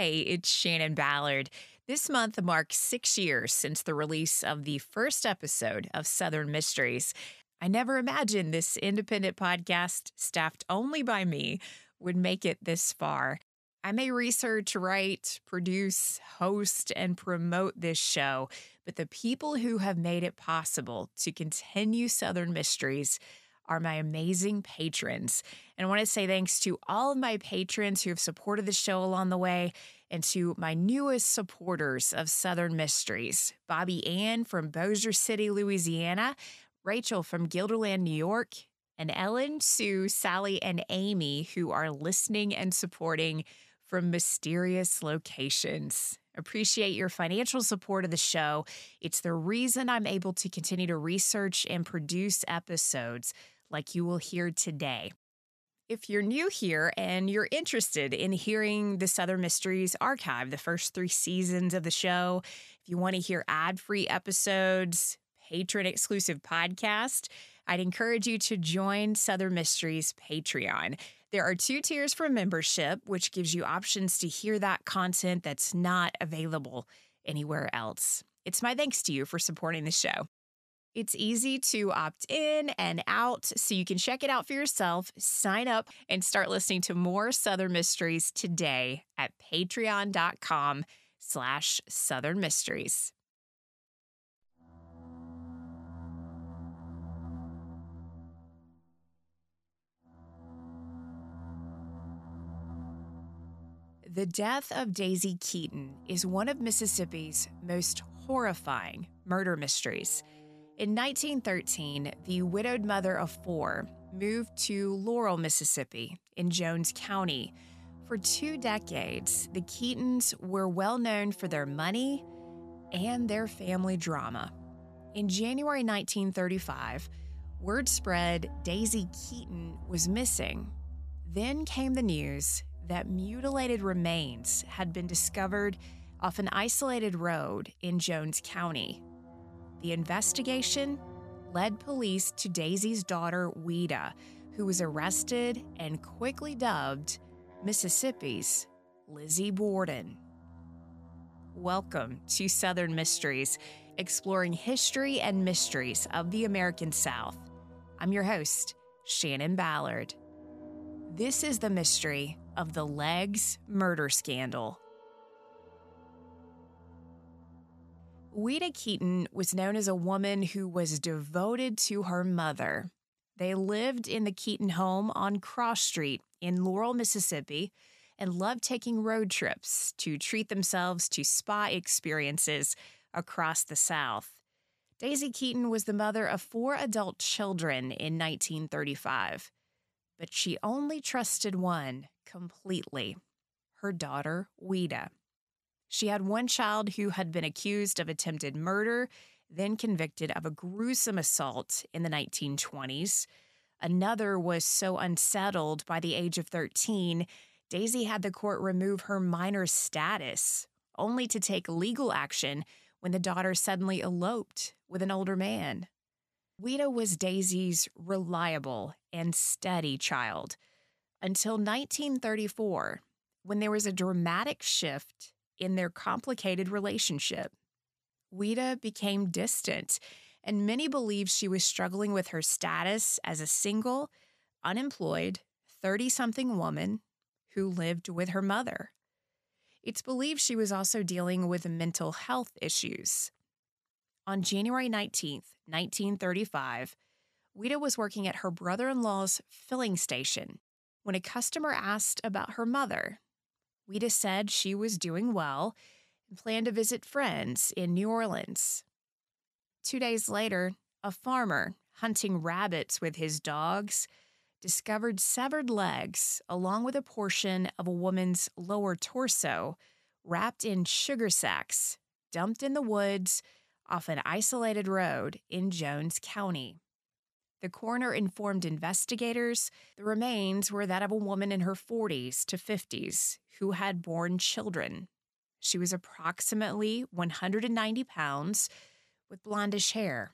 Hey, it's Shannon Ballard. This month marks six years since the release of the first episode of Southern Mysteries. I never imagined this independent podcast, staffed only by me, would make it this far. I may research, write, produce, host, and promote this show, but the people who have made it possible to continue Southern Mysteries are my amazing patrons. And I want to say thanks to all of my patrons who have supported the show along the way and to my newest supporters of Southern Mysteries Bobby Ann from Bossier City, Louisiana, Rachel from Guilderland, New York, and Ellen, Sue, Sally, and Amy, who are listening and supporting from mysterious locations. Appreciate your financial support of the show. It's the reason I'm able to continue to research and produce episodes like you will hear today. If you're new here and you're interested in hearing the Southern Mysteries archive, the first three seasons of the show, if you want to hear ad free episodes, patron exclusive podcast, I'd encourage you to join Southern Mysteries Patreon. There are two tiers for membership, which gives you options to hear that content that's not available anywhere else. It's my thanks to you for supporting the show. It's easy to opt in and out, so you can check it out for yourself, sign up, and start listening to more Southern Mysteries today at patreon.com slash Southern Mysteries. The death of Daisy Keeton is one of Mississippi's most horrifying murder mysteries. In 1913, the widowed mother of four moved to Laurel, Mississippi, in Jones County. For two decades, the Keetons were well known for their money and their family drama. In January 1935, word spread Daisy Keeton was missing. Then came the news that mutilated remains had been discovered off an isolated road in Jones County. The investigation led police to Daisy's daughter, Ouida, who was arrested and quickly dubbed Mississippi's Lizzie Borden. Welcome to Southern Mysteries, exploring history and mysteries of the American South. I'm your host, Shannon Ballard. This is the mystery of the Legs murder scandal. Ouida Keeton was known as a woman who was devoted to her mother. They lived in the Keeton home on Cross Street in Laurel, Mississippi, and loved taking road trips to treat themselves to spa experiences across the South. Daisy Keeton was the mother of four adult children in 1935, but she only trusted one completely her daughter, Ouida. She had one child who had been accused of attempted murder, then convicted of a gruesome assault in the 1920s. Another was so unsettled by the age of 13, Daisy had the court remove her minor status, only to take legal action when the daughter suddenly eloped with an older man. Ouida was Daisy's reliable and steady child until 1934, when there was a dramatic shift in their complicated relationship. Ouida became distant, and many believe she was struggling with her status as a single, unemployed, 30 something woman who lived with her mother. It's believed she was also dealing with mental health issues. On January 19th, 1935, Ouida was working at her brother in law's filling station when a customer asked about her mother. Ouida said she was doing well and planned to visit friends in New Orleans. Two days later, a farmer hunting rabbits with his dogs discovered severed legs along with a portion of a woman's lower torso wrapped in sugar sacks dumped in the woods off an isolated road in Jones County. The coroner informed investigators the remains were that of a woman in her 40s to 50s who had born children. She was approximately 190 pounds with blondish hair.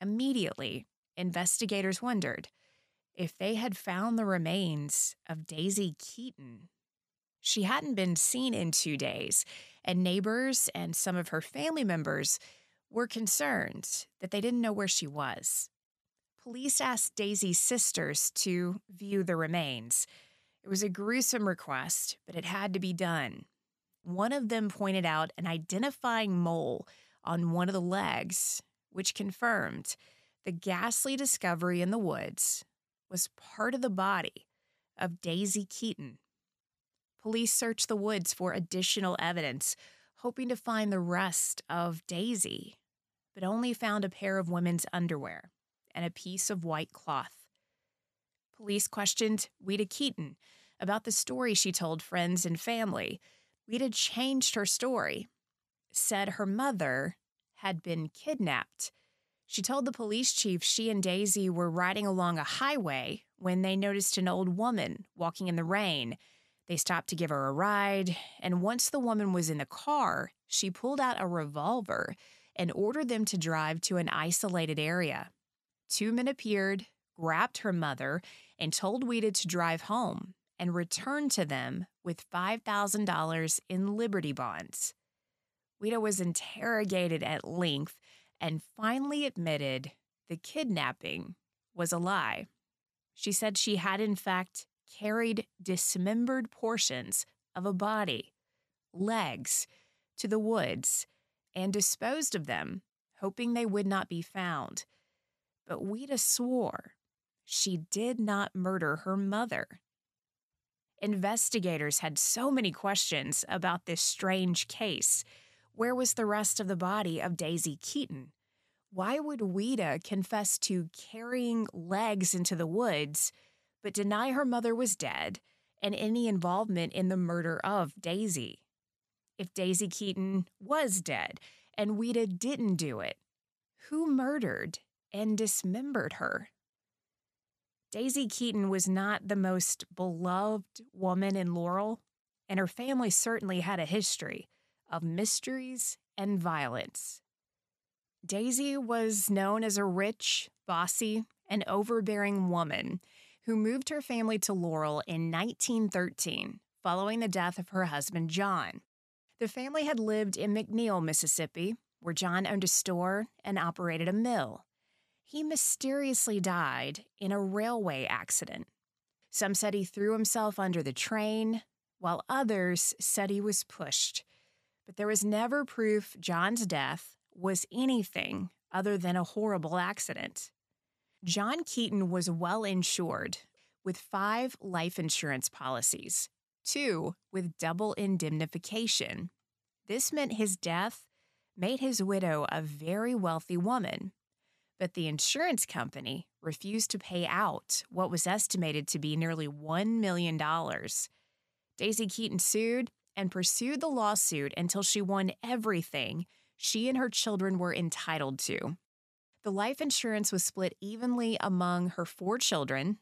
Immediately, investigators wondered if they had found the remains of Daisy Keeton. She hadn't been seen in two days, and neighbors and some of her family members were concerned that they didn't know where she was. Police asked Daisy's sisters to view the remains. It was a gruesome request, but it had to be done. One of them pointed out an identifying mole on one of the legs, which confirmed the ghastly discovery in the woods was part of the body of Daisy Keeton. Police searched the woods for additional evidence, hoping to find the rest of Daisy, but only found a pair of women's underwear and a piece of white cloth. Police questioned Ouida Keeton about the story she told friends and family. Ouida changed her story, said her mother had been kidnapped. She told the police chief she and Daisy were riding along a highway when they noticed an old woman walking in the rain they stopped to give her a ride, and once the woman was in the car, she pulled out a revolver and ordered them to drive to an isolated area. Two men appeared, grabbed her mother, and told Ouida to drive home and return to them with $5,000 in Liberty bonds. Ouida was interrogated at length and finally admitted the kidnapping was a lie. She said she had, in fact, carried dismembered portions of a body, legs, to the woods and disposed of them, hoping they would not be found. But Ouida swore she did not murder her mother. Investigators had so many questions about this strange case. Where was the rest of the body of Daisy Keeton? Why would Ouida confess to carrying legs into the woods but deny her mother was dead and any involvement in the murder of Daisy. If Daisy Keeton was dead and Ouida didn't do it, who murdered and dismembered her? Daisy Keeton was not the most beloved woman in Laurel, and her family certainly had a history of mysteries and violence. Daisy was known as a rich, bossy, and overbearing woman who moved her family to Laurel in 1913 following the death of her husband, John. The family had lived in McNeill, Mississippi, where John owned a store and operated a mill. He mysteriously died in a railway accident. Some said he threw himself under the train, while others said he was pushed. But there was never proof John's death was anything other than a horrible accident. John Keeton was well insured with five life insurance policies, two with double indemnification. This meant his death made his widow a very wealthy woman, but the insurance company refused to pay out what was estimated to be nearly $1 million. Daisy Keeton sued and pursued the lawsuit until she won everything she and her children were entitled to. The life insurance was split evenly among her four children,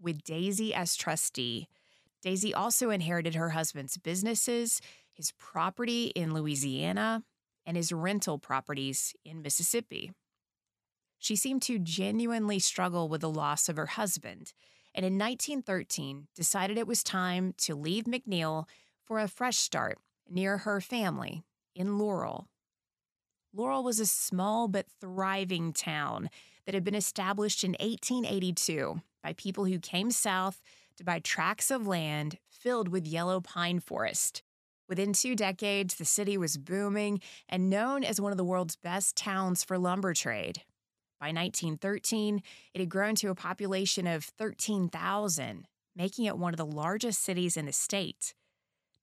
with Daisy as trustee. Daisy also inherited her husband's businesses, his property in Louisiana, and his rental properties in Mississippi. She seemed to genuinely struggle with the loss of her husband, and in 1913 decided it was time to leave McNeill for a fresh start near her family in Laurel. Laurel was a small but thriving town that had been established in 1882 by people who came south to buy tracts of land filled with yellow pine forest. Within two decades, the city was booming and known as one of the world's best towns for lumber trade. By 1913, it had grown to a population of 13,000, making it one of the largest cities in the state.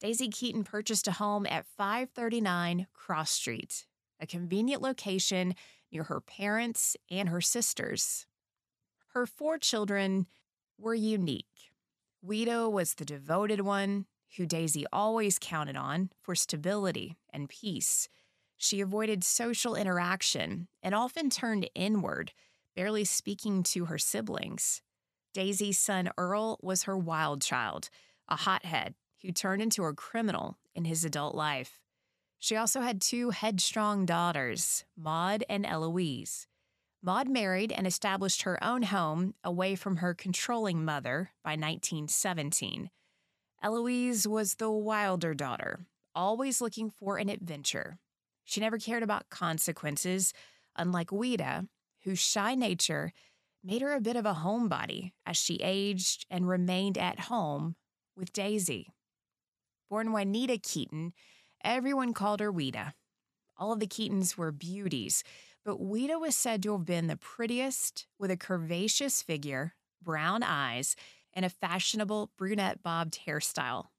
Daisy Keeton purchased a home at 539 Cross Street a convenient location near her parents and her sisters. Her four children were unique. Ouida was the devoted one who Daisy always counted on for stability and peace. She avoided social interaction and often turned inward, barely speaking to her siblings. Daisy's son Earl was her wild child, a hothead who turned into a criminal in his adult life. She also had two headstrong daughters, Maud and Eloise. Maud married and established her own home away from her controlling mother by 1917. Eloise was the wilder daughter, always looking for an adventure. She never cared about consequences, unlike Ouida, whose shy nature made her a bit of a homebody as she aged and remained at home with Daisy. Born Juanita Keeton, everyone called her Ouida. All of the Keetons were beauties, but Ouida was said to have been the prettiest with a curvaceous figure, brown eyes, and a fashionable brunette bobbed hairstyle.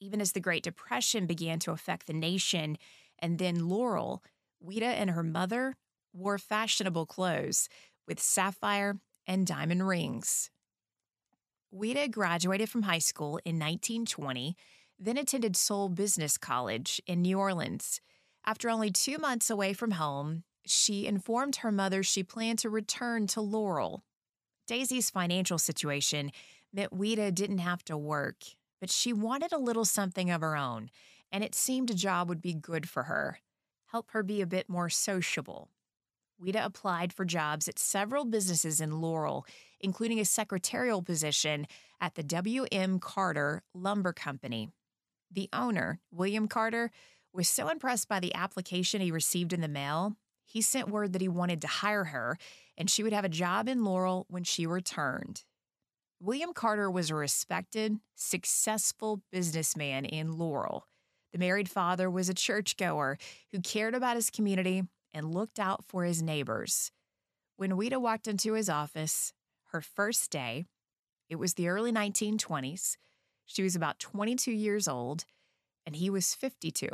Even as the Great Depression began to affect the nation and then Laurel, Ouida and her mother wore fashionable clothes with sapphire and diamond rings. Ouida graduated from high school in 1920, then attended Soulé Business College in New Orleans. After only two months away from home, she informed her mother she planned to return to Laurel. Daisy's financial situation meant Ouida didn't have to work, but she wanted a little something of her own, and it seemed a job would be good for her, help her be a bit more sociable. Ouida applied for jobs at several businesses in Laurel, including a secretarial position at the W.M. Carter Lumber Company. The owner, William Carter, was so impressed by the application he received in the mail, he sent word that he wanted to hire her and she would have a job in Laurel when she returned. William Carter was a respected, successful businessman in Laurel. The married father was a churchgoer who cared about his community and looked out for his neighbors. When Ouida walked into his office, her first day, it was the early 1920s. She was about 22 years old, and he was 52.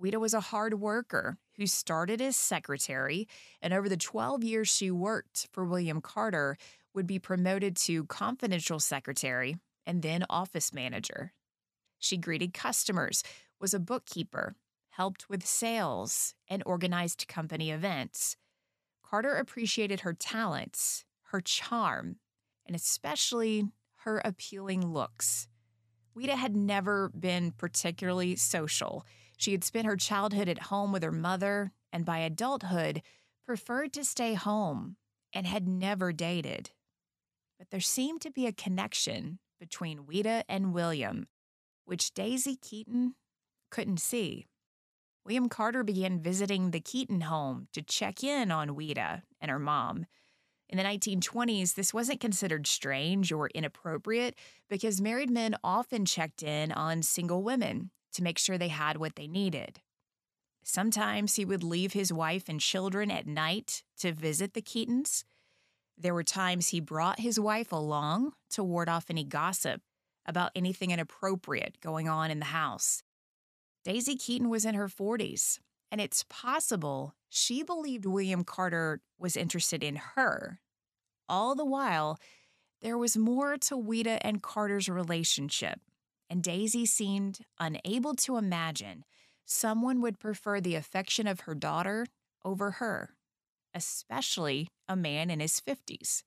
Ouida was a hard worker who started as secretary, and over the 12 years she worked for William Carter, would be promoted to confidential secretary and then office manager. She greeted customers, was a bookkeeper, helped with sales, and organized company events. Carter appreciated her talents, her charm, and especially her appealing looks. Ouida had never been particularly social. She had spent her childhood at home with her mother, and by adulthood, preferred to stay home and had never dated. But there seemed to be a connection between Ouida and William, which Daisy Keeton couldn't see. William Carter began visiting the Keeton home to check in on Ouida and her mom. In the 1920s, this wasn't considered strange or inappropriate because married men often checked in on single women to make sure they had what they needed. Sometimes he would leave his wife and children at night to visit the Keetons. There were times he brought his wife along to ward off any gossip about anything inappropriate going on in the house. Daisy Keeton was in her 40s, and it's possible she believed William Carter was interested in her. All the while, there was more to Ouida and Carter's relationship, and Daisy seemed unable to imagine someone would prefer the affection of her daughter over her, especially a man in his 50s.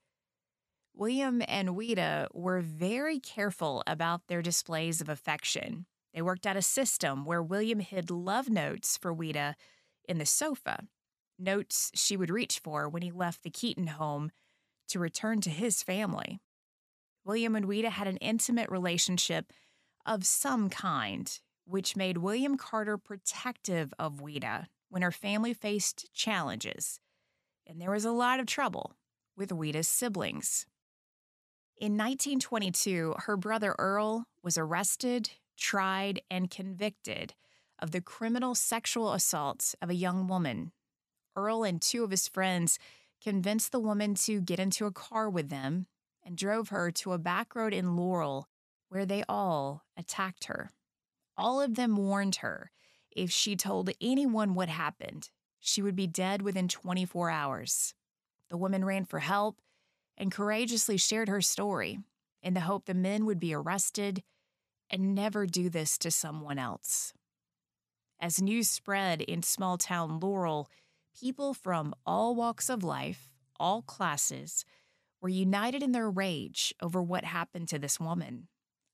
William and Ouida were very careful about their displays of affection. They worked out a system where William hid love notes for Ouida in the sofa, notes she would reach for when he left the Keeton home to return to his family. William and Ouida had an intimate relationship of some kind, which made William Carter protective of Ouida when her family faced challenges. And there was a lot of trouble with Ouida's siblings. In 1922, her brother Earl was arrested, tried, and convicted of the criminal sexual assaults of a young woman. Earl and two of his friends convinced the woman to get into a car with them and drove her to a back road in Laurel where they all attacked her. All of them warned her if she told anyone what happened, she would be dead within 24 hours. The woman ran for help and courageously shared her story in the hope the men would be arrested and never do this to someone else. As news spread in small town Laurel, people from all walks of life, all classes, were united in their rage over what happened to this woman.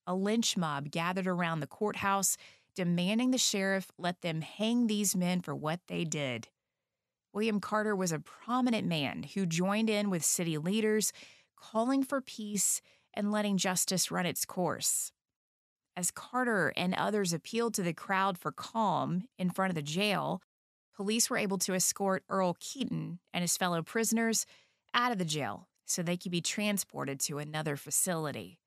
A lynch mob gathered around the courthouse, demanding the sheriff let them hang these men for what they did. William Carter was a prominent man who joined in with city leaders, calling for peace and letting justice run its course. As Carter and others appealed to the crowd for calm in front of the jail, police were able to escort Earl Keeton and his fellow prisoners out of the jail so they could be transported to another facility.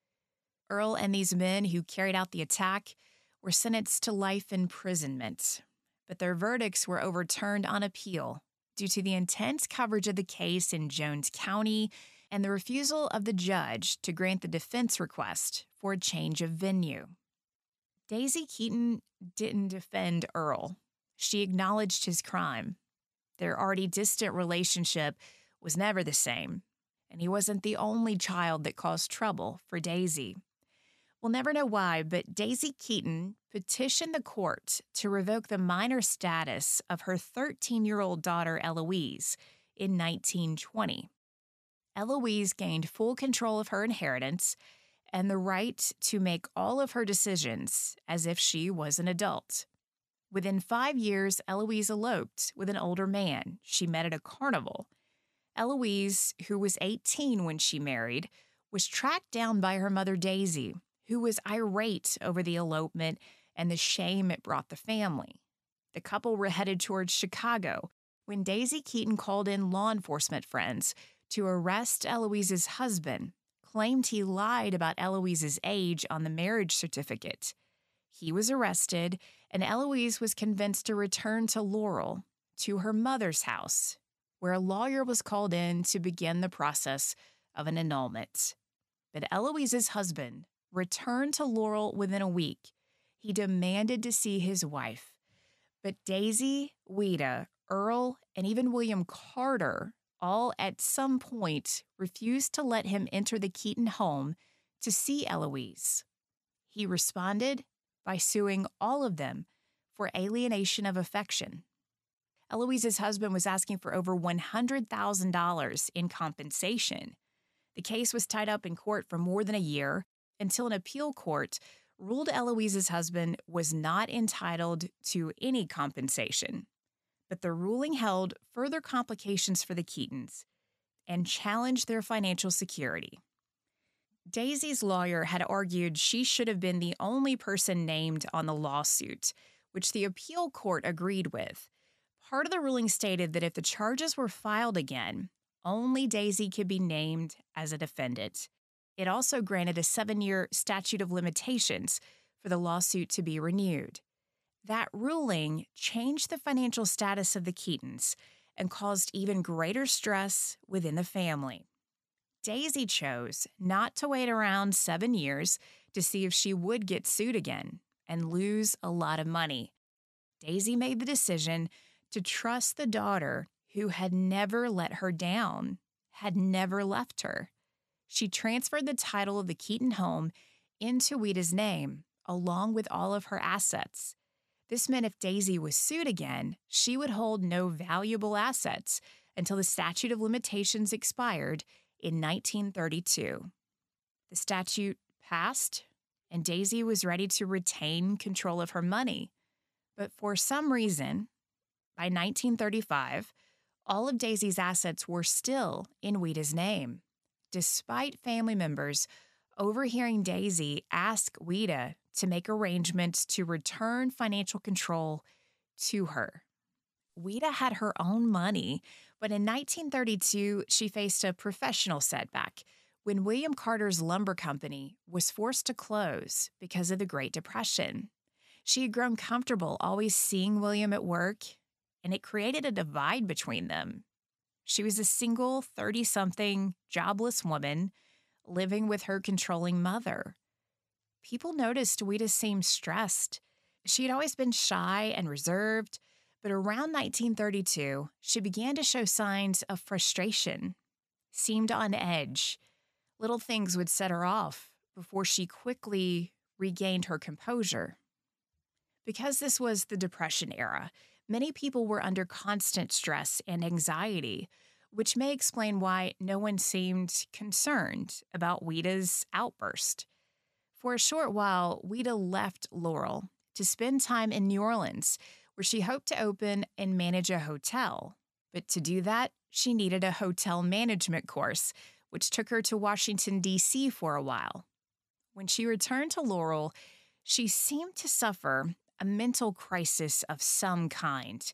Earl and these men who carried out the attack were sentenced to life imprisonment, but their verdicts were overturned on appeal due to the intense coverage of the case in Jones County and the refusal of the judge to grant the defense request for a change of venue. Daisy Keeton didn't defend Earl. She acknowledged his crime. Their already distant relationship was never the same, and he wasn't the only child that caused trouble for Daisy. We'll never know why, but Daisy Keeton petitioned the court to revoke the minor status of her 13 year old daughter, Eloise, in 1920. Eloise gained full control of her inheritance and the right to make all of her decisions as if she was an adult. Within five years, Eloise eloped with an older man she met at a carnival. Eloise, who was 18 when she married, was tracked down by her mother Daisy, who was irate over the elopement and the shame it brought the family. The couple were headed towards Chicago when Daisy Keeton called in law enforcement friends to arrest Eloise's husband, claimed he lied about Eloise's age on the marriage certificate. He was arrested, and Eloise was convinced to return to Laurel, to her mother's house, where a lawyer was called in to begin the process of an annulment. But Eloise's husband returned to Laurel within a week. He demanded to see his wife. But Daisy, Ouida, Earl, and even William Carter all at some point refused to let him enter the Keeton home to see Eloise. He responded by suing all of them for alienation of affection. Eloise's husband was asking for over $100,000 in compensation. The case was tied up in court for more than a year until an appeal court ruled Eloise's husband was not entitled to any compensation but the ruling held further complications for the Keetons and challenged their financial security. Daisy's lawyer had argued she should have been the only person named on the lawsuit, which the appeal court agreed with. Part of the ruling stated that if the charges were filed again, only Daisy could be named as a defendant. It also granted a seven year statute of limitations for the lawsuit to be renewed. That ruling changed the financial status of the Keetons and caused even greater stress within the family. Daisy chose not to wait around seven years to see if she would get sued again and lose a lot of money. Daisy made the decision to trust the daughter who had never let her down, had never left her. She transferred the title of the Keeton home into Ouida's name, along with all of her assets. This meant if Daisy was sued again, she would hold no valuable assets until the statute of limitations expired in 1932. The statute passed, and Daisy was ready to retain control of her money. But for some reason, by 1935, all of Daisy's assets were still in Ouida's name, despite family members overhearing Daisy ask Ouida to make arrangements to return financial control to her. Ouida had her own money, but in 1932, she faced a professional setback when William Carter's lumber company was forced to close because of the Great Depression. She had grown comfortable always seeing William at work, and it created a divide between them. She was a single 30 something jobless woman living with her controlling mother people noticed Ouida seemed stressed. She had always been shy and reserved, but around 1932, she began to show signs of frustration, seemed on edge. Little things would set her off before she quickly regained her composure. Because this was the Depression era, many people were under constant stress and anxiety, which may explain why no one seemed concerned about Ouida's outburst. For a short while, Ouida left Laurel to spend time in New Orleans, where she hoped to open and manage a hotel. But to do that, she needed a hotel management course, which took her to Washington, D.C. for a while. When she returned to Laurel, She seemed to suffer a mental crisis of some kind.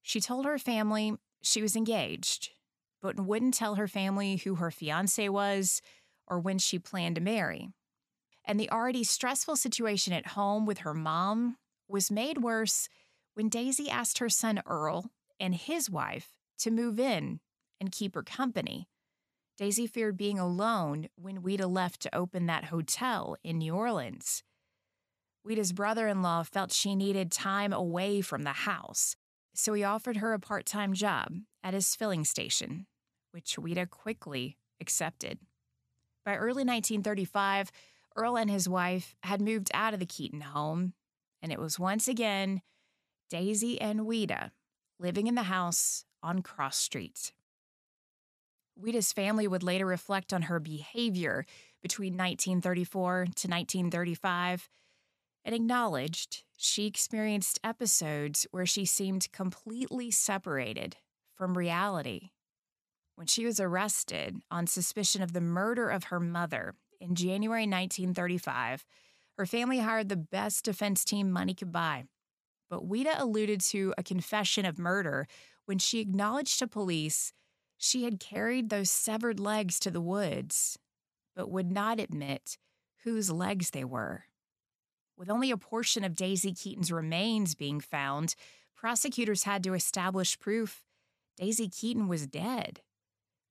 She told her family she was engaged, but wouldn't tell her family who her fiance was or when she planned to marry. And the already stressful situation at home with her mom was made worse when Daisy asked her son Earl and his wife to move in and keep her company. Daisy feared being alone when Ouida left to open that hotel in New Orleans. Ouida's brother in law felt she needed time away from the house, so he offered her a part time job at his filling station, which Ouida quickly accepted. By early 1935, Earl and his wife had moved out of the Keeton home, and it was once again Daisy and Ouida living in the house on Cross Street. Ouida's family would later reflect on her behavior between 1934 to 1935 and acknowledged she experienced episodes where she seemed completely separated from reality. When she was arrested on suspicion of the murder of her mother in January 1935, her family hired the best defense team money could buy. But Ouida alluded to a confession of murder when she acknowledged to police she had carried those severed legs to the woods, but would not admit whose legs they were. With only a portion of Daisy Keeton's remains being found, prosecutors had to establish proof Daisy Keeton was dead.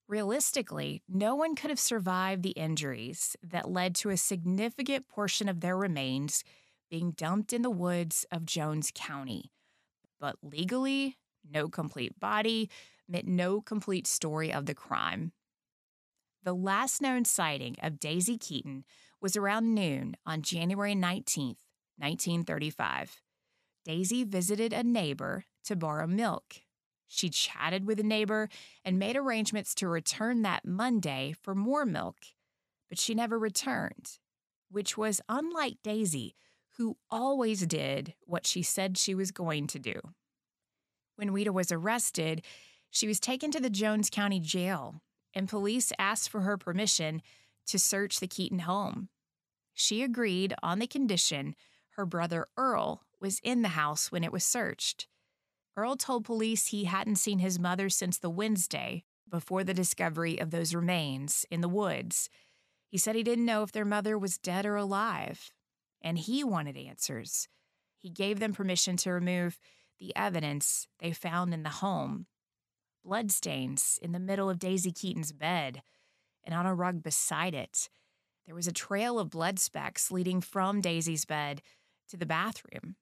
Realistically, no one could have survived the injuries that led to a significant portion of their remains being dumped in the woods of Jones County. But legally, no complete body meant no complete story of the crime. The last known sighting of Daisy Keeton was around noon on January 19, 1935. Daisy visited a neighbor to borrow milk. She chatted with a neighbor and made arrangements to return that Monday for more milk, but she never returned, which was unlike Daisy, who always did what she said she was going to do. When Ouida was arrested, she was taken to the Jones County Jail, and police asked for her permission to search the Keeton home. She agreed on the condition her brother Earl was in the house when it was searched. Earl told police he hadn't seen his mother since the Wednesday before the discovery of those remains in the woods. He said he didn't know if their mother was dead or alive, and he wanted answers. He gave them permission to remove the evidence they found in the home bloodstains in the middle of Daisy Keeton's bed and on a rug beside it. There was a trail of blood specks leading from Daisy's bed to the bathroom.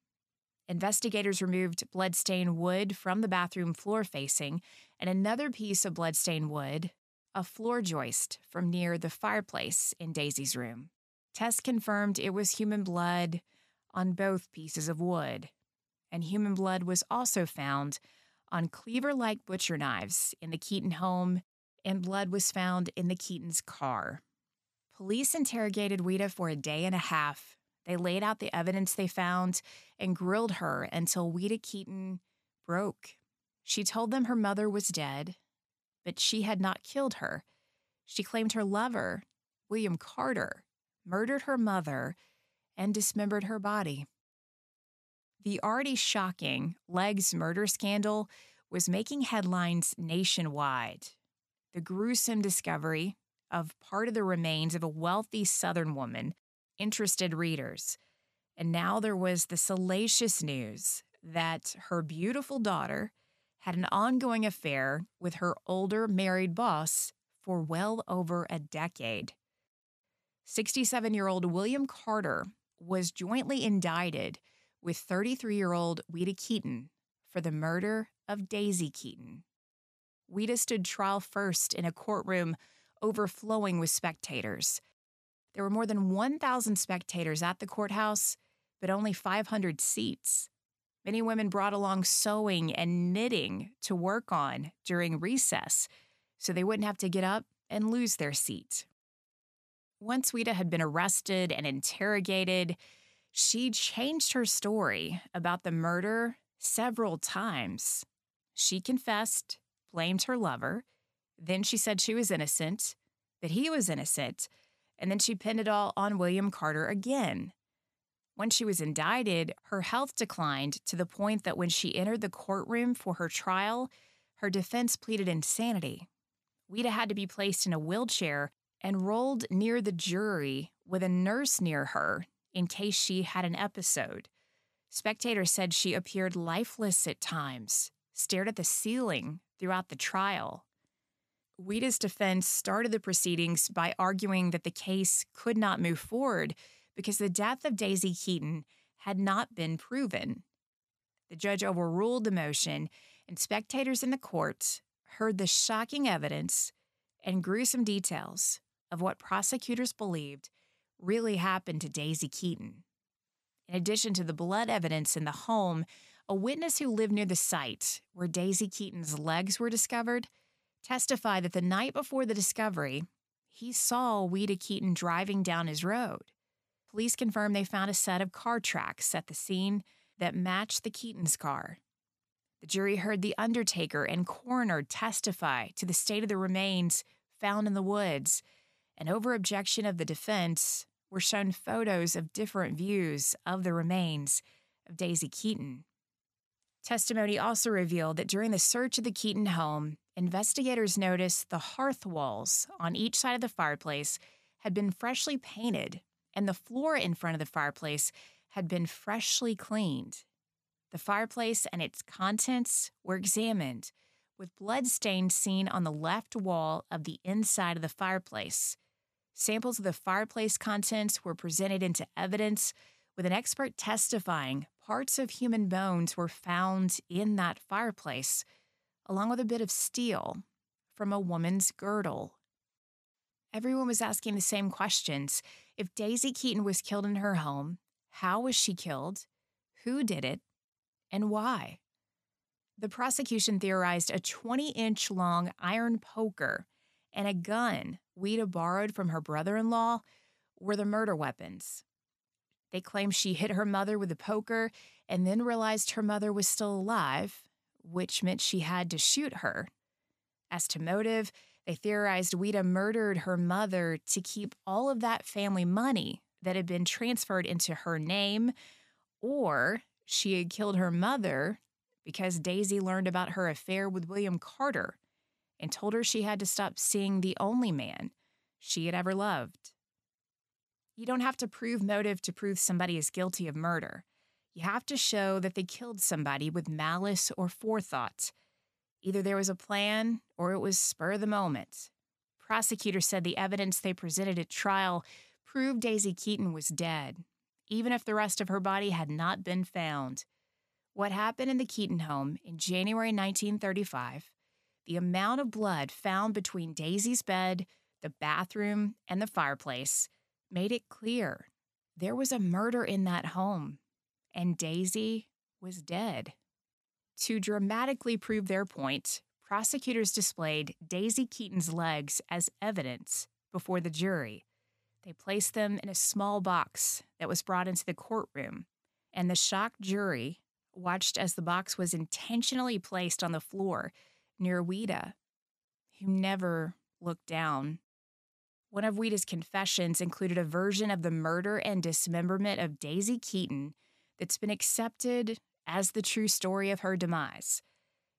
Investigators removed bloodstained wood from the bathroom floor facing and another piece of bloodstained wood, a floor joist from near the fireplace in Daisy's room. Tests confirmed it was human blood on both pieces of wood, and human blood was also found on cleaver like butcher knives in the Keeton home, and blood was found in the Keeton's car. Police interrogated Ouida for a day and a half. They laid out the evidence they found and grilled her until Ouida Keeton broke. She told them her mother was dead, but she had not killed her. She claimed her lover, William Carter, murdered her mother and dismembered her body. The already shocking Legs murder scandal was making headlines nationwide. The gruesome discovery of part of the remains of a wealthy Southern woman interested readers. And now there was the salacious news that her beautiful daughter had an ongoing affair with her older married boss for well over a decade. 67 year old William Carter was jointly indicted with 33 year old Ouida Keeton for the murder of Daisy Keeton. Ouida stood trial first in a courtroom overflowing with spectators. There were more than 1,000 spectators at the courthouse, but only 500 seats. Many women brought along sewing and knitting to work on during recess so they wouldn't have to get up and lose their seat. Once Ouida had been arrested and interrogated, she changed her story about the murder several times. She confessed, blamed her lover. Then she said she was innocent, that he was innocent, and then she pinned it all on William Carter again. When she was indicted, her health declined to the point that when she entered the courtroom for her trial, her defense pleaded insanity. Ouida had to be placed in a wheelchair and rolled near the jury with a nurse near her in case she had an episode. Spectators said she appeared lifeless at times, stared at the ceiling throughout the trial. Ouida's defense started the proceedings by arguing that the case could not move forward because the death of Daisy Keeton had not been proven. The judge overruled the motion, and spectators in the court heard the shocking evidence and gruesome details of what prosecutors believed really happened to Daisy Keeton. In addition to the blood evidence in the home, a witness who lived near the site where Daisy Keeton's legs were discovered testified that the night before the discovery, he saw Ouida Keeton driving down his road. Police confirmed they found a set of car tracks at the scene that matched the Keeton's car. The jury heard the undertaker and coroner testify to the state of the remains found in the woods, and over objection of the defense, were shown photos of different views of the remains of Daisy Keeton. Testimony also revealed that during the search of the Keeton home, investigators noticed the hearth walls on each side of the fireplace had been freshly painted, and the floor in front of the fireplace had been freshly cleaned. The fireplace and its contents were examined, with blood stains seen on the left wall of the inside of the fireplace. Samples of the fireplace contents were presented into evidence, with an expert testifying parts of human bones were found in that fireplace, along with a bit of steel from a woman's girdle. Everyone was asking the same questions. If Daisy Keeton was killed in her home, how was she killed? Who did it? And why? The prosecution theorized a 20 inch long iron poker and a gun Ouida borrowed from her brother in law were the murder weapons. They claim she hit her mother with a poker and then realized her mother was still alive, which meant she had to shoot her. As to motive, they theorized Ouida murdered her mother to keep all of that family money that had been transferred into her name, or she had killed her mother because Daisy learned about her affair with William Carter and told her she had to stop seeing the only man she had ever loved. You don't have to prove motive to prove somebody is guilty of murder. You have to show that they killed somebody with malice or forethought. Either there was a plan or it was spur of the moment. Prosecutors said the evidence they presented at trial proved Daisy Keeton was dead, even if the rest of her body had not been found. What happened in the Keeton home in January 1935, the amount of blood found between Daisy's bed, the bathroom, and the fireplace made it clear there was a murder in that home, and Daisy was dead. To dramatically prove their point, prosecutors displayed Daisy Keeton's legs as evidence before the jury. They placed them in a small box that was brought into the courtroom, and the shocked jury watched as the box was intentionally placed on the floor near Ouida, who never looked down one of Ouida's confessions included a version of the murder and dismemberment of Daisy Keeton that's been accepted as the true story of her demise.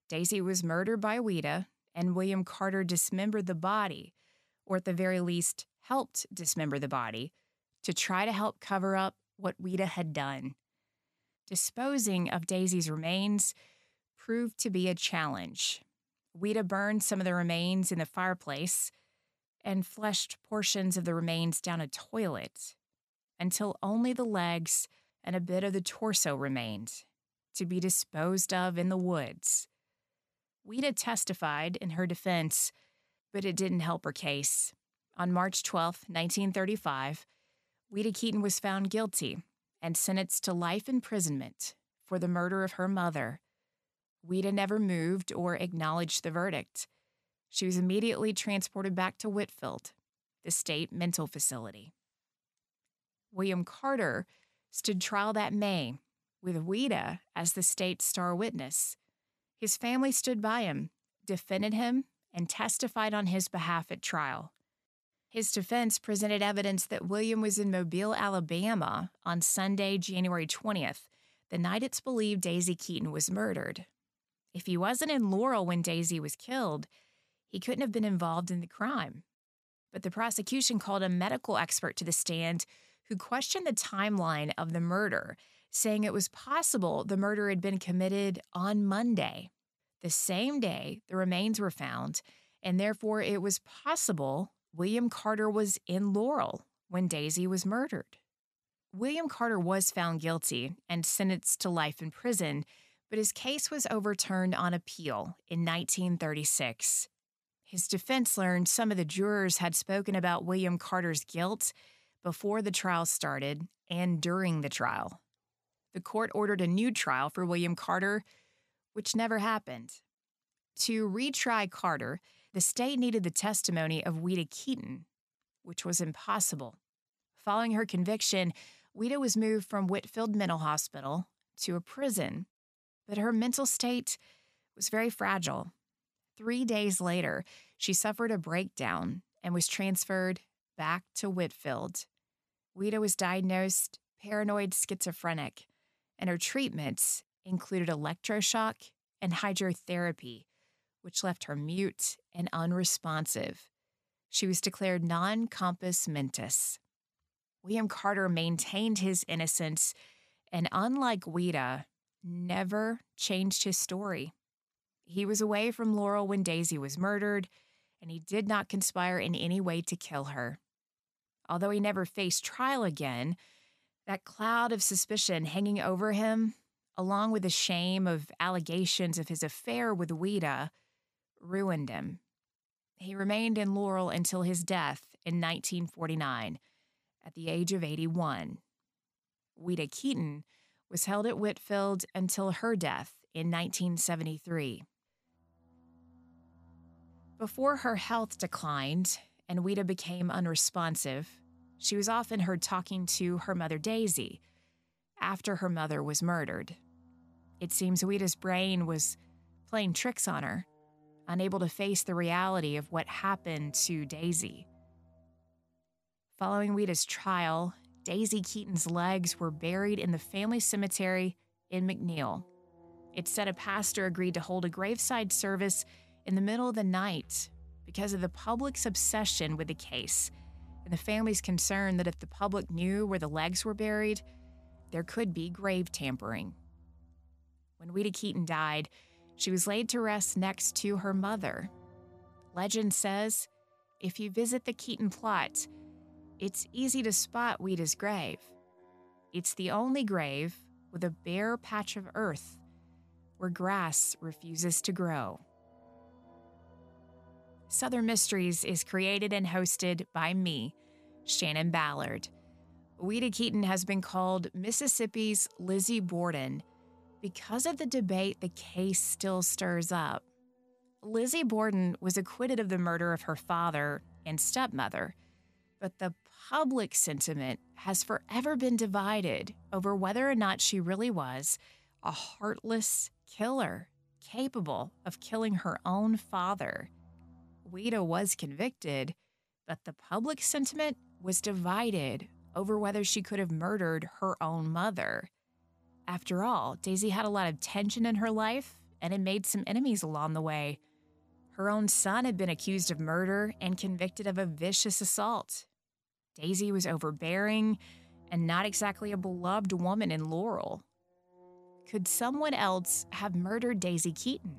Daisy was murdered by Ouida, and William Carter dismembered the body, or at the very least, helped dismember the body, to try to help cover up what Ouida had done. Disposing of Daisy's remains proved to be a challenge. Ouida burned some of the remains in the fireplace and flushed portions of the remains down a toilet until only the legs and a bit of the torso remained to be disposed of in the woods. Ouida testified in her defense, but it didn't help her case. On March 12, 1935, Ouida Keeton was found guilty and sentenced to life imprisonment for the murder of her mother. Ouida never moved or acknowledged the verdict. She was immediately transported back to Whitfield, the state mental facility. William Carter stood trial that May with Ouida as the state's star witness. His family stood by him, defended him, and testified on his behalf at trial. His defense presented evidence that William was in Mobile, Alabama on Sunday, January 20th, the night it's believed Daisy Keeton was murdered. If he wasn't in Laurel when Daisy was killed, he couldn't have been involved in the crime. But the prosecution called a medical expert to the stand who questioned the timeline of the murder, saying it was possible the murder had been committed on Monday, the same day the remains were found, and therefore it was possible William Carter was in Laurel when Daisy was murdered. William Carter was found guilty and sentenced to life in prison, but his case was overturned on appeal in 1936. His defense learned some of the jurors had spoken about William Carter's guilt before the trial started and during the trial. The court ordered a new trial for William Carter, which never happened. To retry Carter, the state needed the testimony of Ouida Keeton, which was impossible. Following her conviction, Ouida was moved from Whitfield Mental Hospital to a prison, but her mental state was very fragile. Three days later, she suffered a breakdown and was transferred back to Whitfield. Ouida was diagnosed paranoid schizophrenic, and her treatments included electroshock and hydrotherapy, which left her mute and unresponsive. She was declared non compos mentis. William Carter maintained his innocence and, unlike Ouida, never changed his story. He was away from Laurel when Daisy was murdered, and he did not conspire in any way to kill her. Although he never faced trial again, that cloud of suspicion hanging over him, along with the shame of allegations of his affair with Ouida, ruined him. He remained in Laurel until his death in 1949 at the age of 81. Ouida Keeton was held at Whitfield until her death in 1973. Before her health declined and Ouida became unresponsive, she was often heard talking to her mother Daisy after her mother was murdered. It seems Ouida's brain was playing tricks on her unable to face the reality of what happened to Daisy. Following Ouida's trial, Daisy Keeton's legs were buried in the family cemetery in McNeill. It said a pastor agreed to hold a graveside service in the middle of the night because of the public's obsession with the case and the family's concern that if the public knew where the legs were buried, there could be grave tampering. When Ouida Keeton died, she was laid to rest next to her mother. Legend says if you visit the Keeton plot, it's easy to spot Ouida's grave. It's the only grave with a bare patch of earth where grass refuses to grow. Southern Mysteries is created and hosted by me, Shannon Ballard. Ouida Keeton has been called Mississippi's Lizzie Borden because of the debate the case still stirs up. Lizzie Borden was acquitted of the murder of her father and stepmother, but the public sentiment has forever been divided over whether or not she really was a heartless killer capable of killing her own father. Ouida was convicted, but the public sentiment was divided over whether she could have murdered her own mother. After all, Daisy had a lot of tension in her life and had made some enemies along the way. Her own son had been accused of murder and convicted of a vicious assault. Daisy was overbearing and not exactly a beloved woman in Laurel. Could someone else have murdered Daisy Keeton?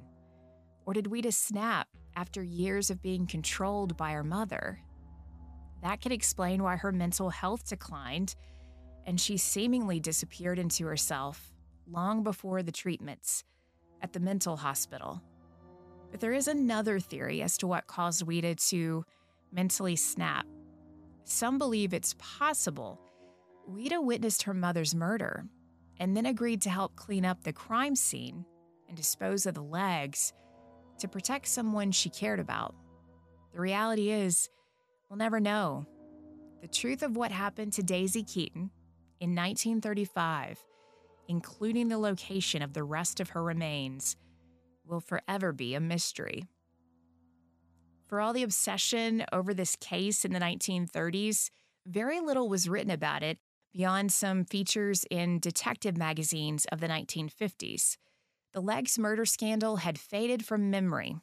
Or did Ouida snap after years of being controlled by her mother? That could explain why her mental health declined and she seemingly disappeared into herself long before the treatments at the mental hospital. But there is another theory as to what caused Ouida to mentally snap. Some believe it's possible Ouida witnessed her mother's murder and then agreed to help clean up the crime scene and dispose of the legs to protect someone she cared about. The reality is, we'll never know. The truth of what happened to Daisy Keeton in 1935, including the location of the rest of her remains, will forever be a mystery. For all the obsession over this case in the 1930s, very little was written about it beyond some features in detective magazines of the 1950s. The Legs murder scandal had faded from memory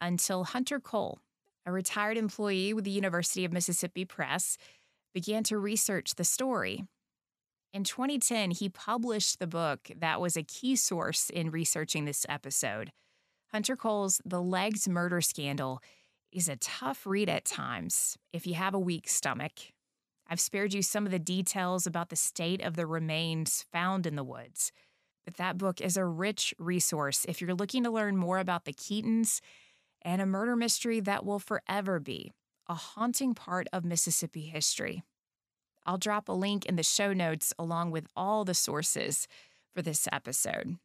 until Hunter Cole, a retired employee with the University of Mississippi Press, began to research the story. In 2010, he published the book that was a key source in researching this episode. Hunter Cole's The Legs Murder Scandal is a tough read at times if you have a weak stomach. I've spared you some of the details about the state of the remains found in the woods. But that book is a rich resource if you're looking to learn more about the Keetons and a murder mystery that will forever be a haunting part of Mississippi history. I'll drop a link in the show notes along with all the sources for this episode.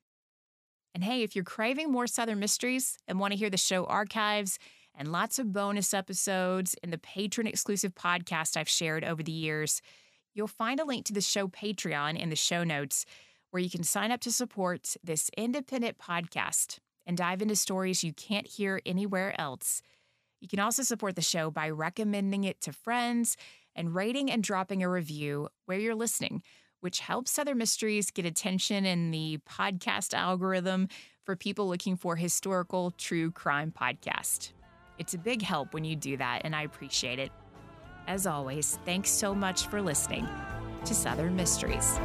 And hey, if you're craving more Southern mysteries and want to hear the show archives and lots of bonus episodes in the patron exclusive podcast I've shared over the years, you'll find a link to the show Patreon in the show notes where you can sign up to support this independent podcast and dive into stories you can't hear anywhere else. You can also support the show by recommending it to friends and rating and dropping a review where you're listening, which helps Southern Mysteries get attention in the podcast algorithm for people looking for historical true crime podcast. It's a big help when you do that, and I appreciate it. As always, thanks so much for listening to Southern Mysteries.